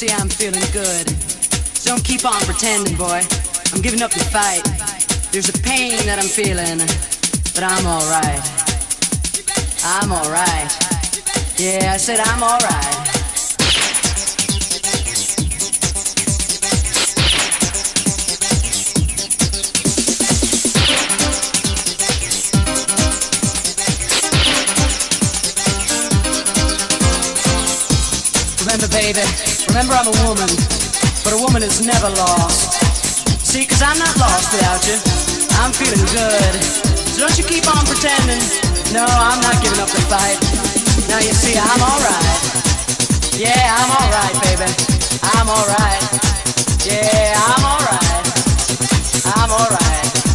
See, I'm feeling good. Don't keep on pretending, boy. I'm giving up the fight. There's a pain that I'm feeling, but I'm alright. I'm alright. Yeah, I said I'm alright. baby. Remember, I'm a woman, but a woman is never lost. See, cause I'm not lost without you. I'm feeling good. So don't you keep on pretending. No, I'm not giving up the fight. Now you see, I'm alright. Yeah, I'm alright, baby. I'm alright. Yeah, I'm alright. I'm alright.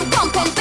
Jumping, jumping, bass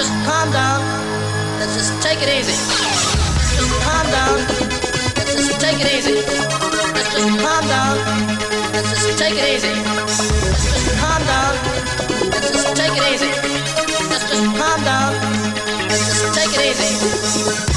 just calm down. Let's just take it easy. Just calm down. Let's just take it easy. Let's just calm down. Let's just take it easy. Let's just calm down. Let's just take it easy. Let's just calm down. Let's just take it easy.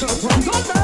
Don't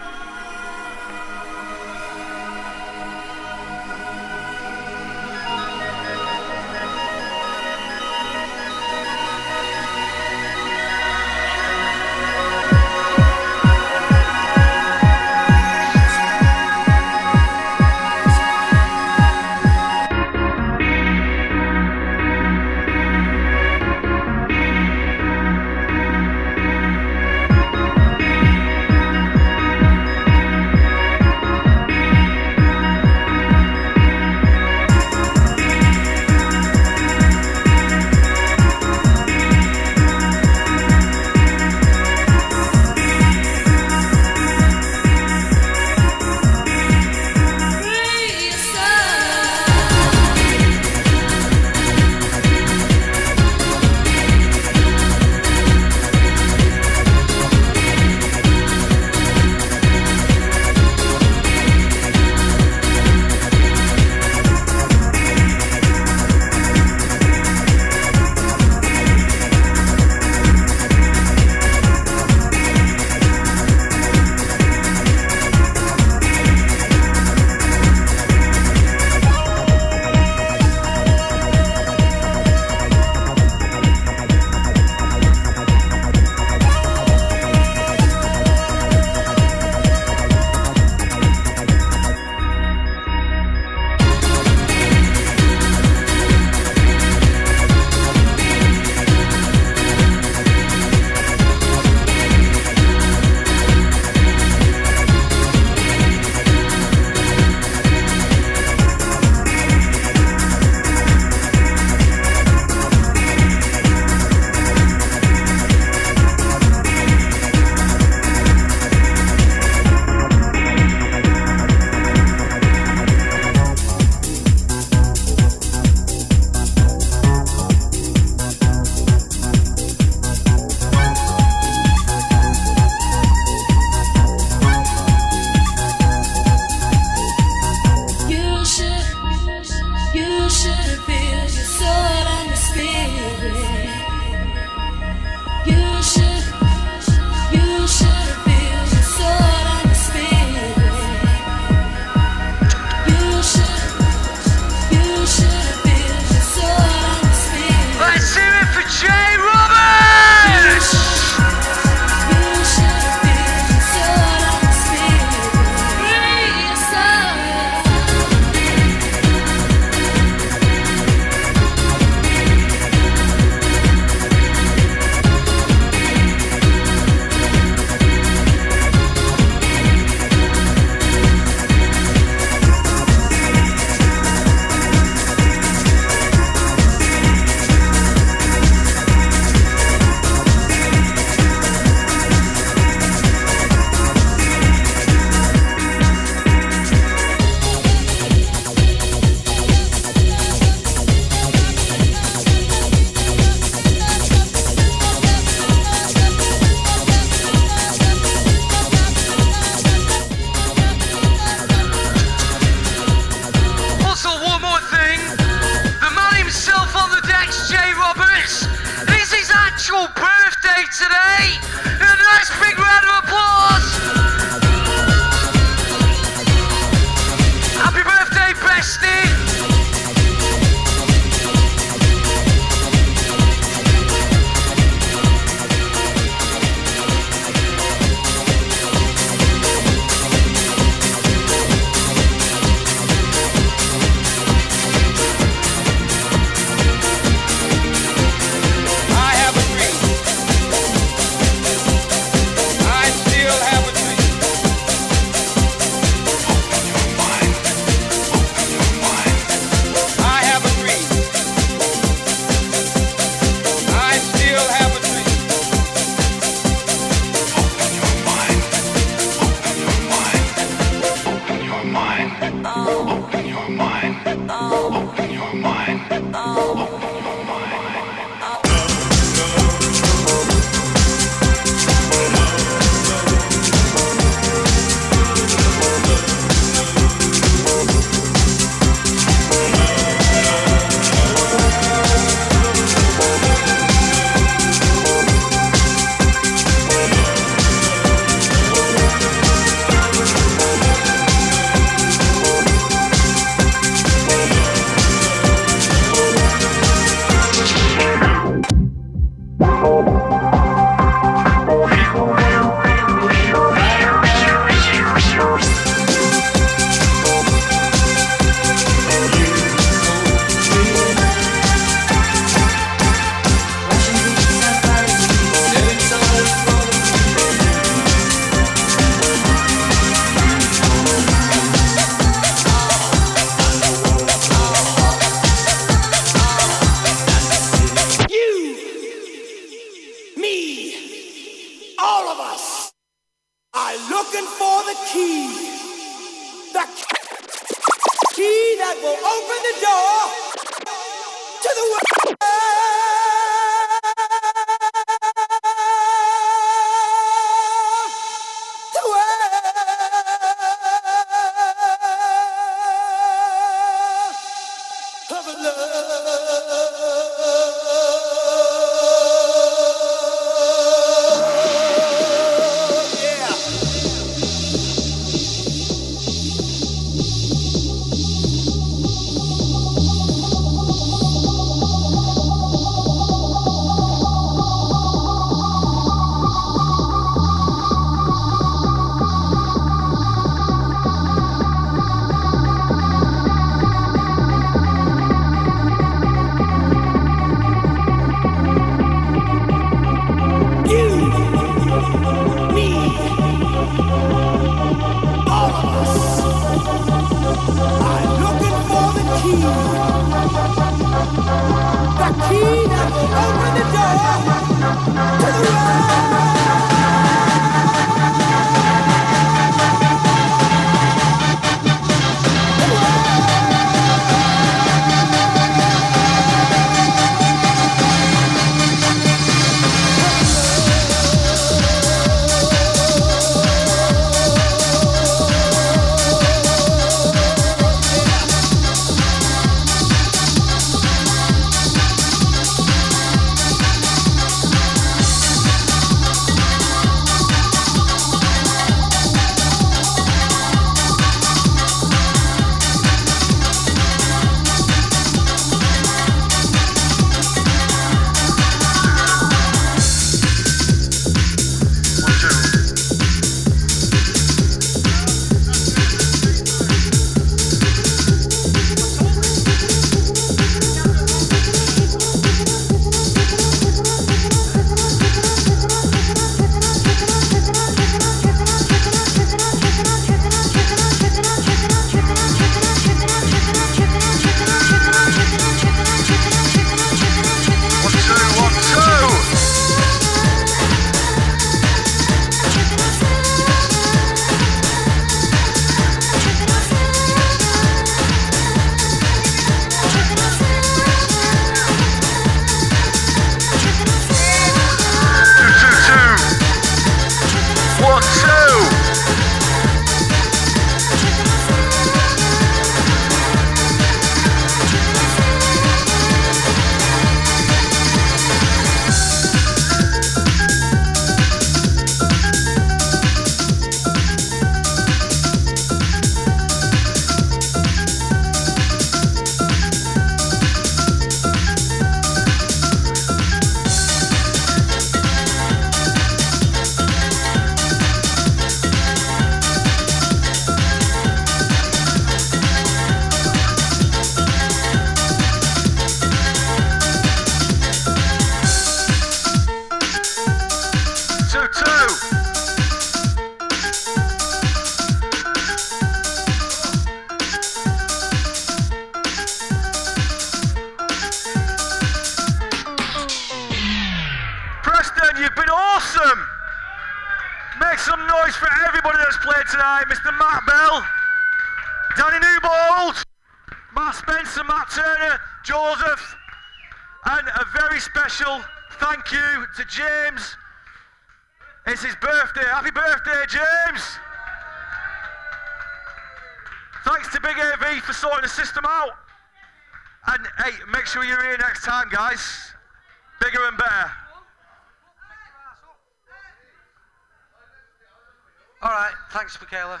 thanks, Michaela.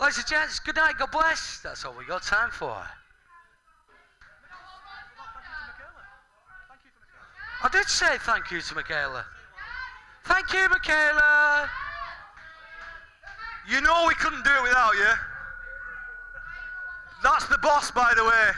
Ladies and gents, good night, God bless. That's all we got time for. I did say thank you to Michaela. Thank you, Michaela. You know we couldn't do it without you. That's the boss, by the way.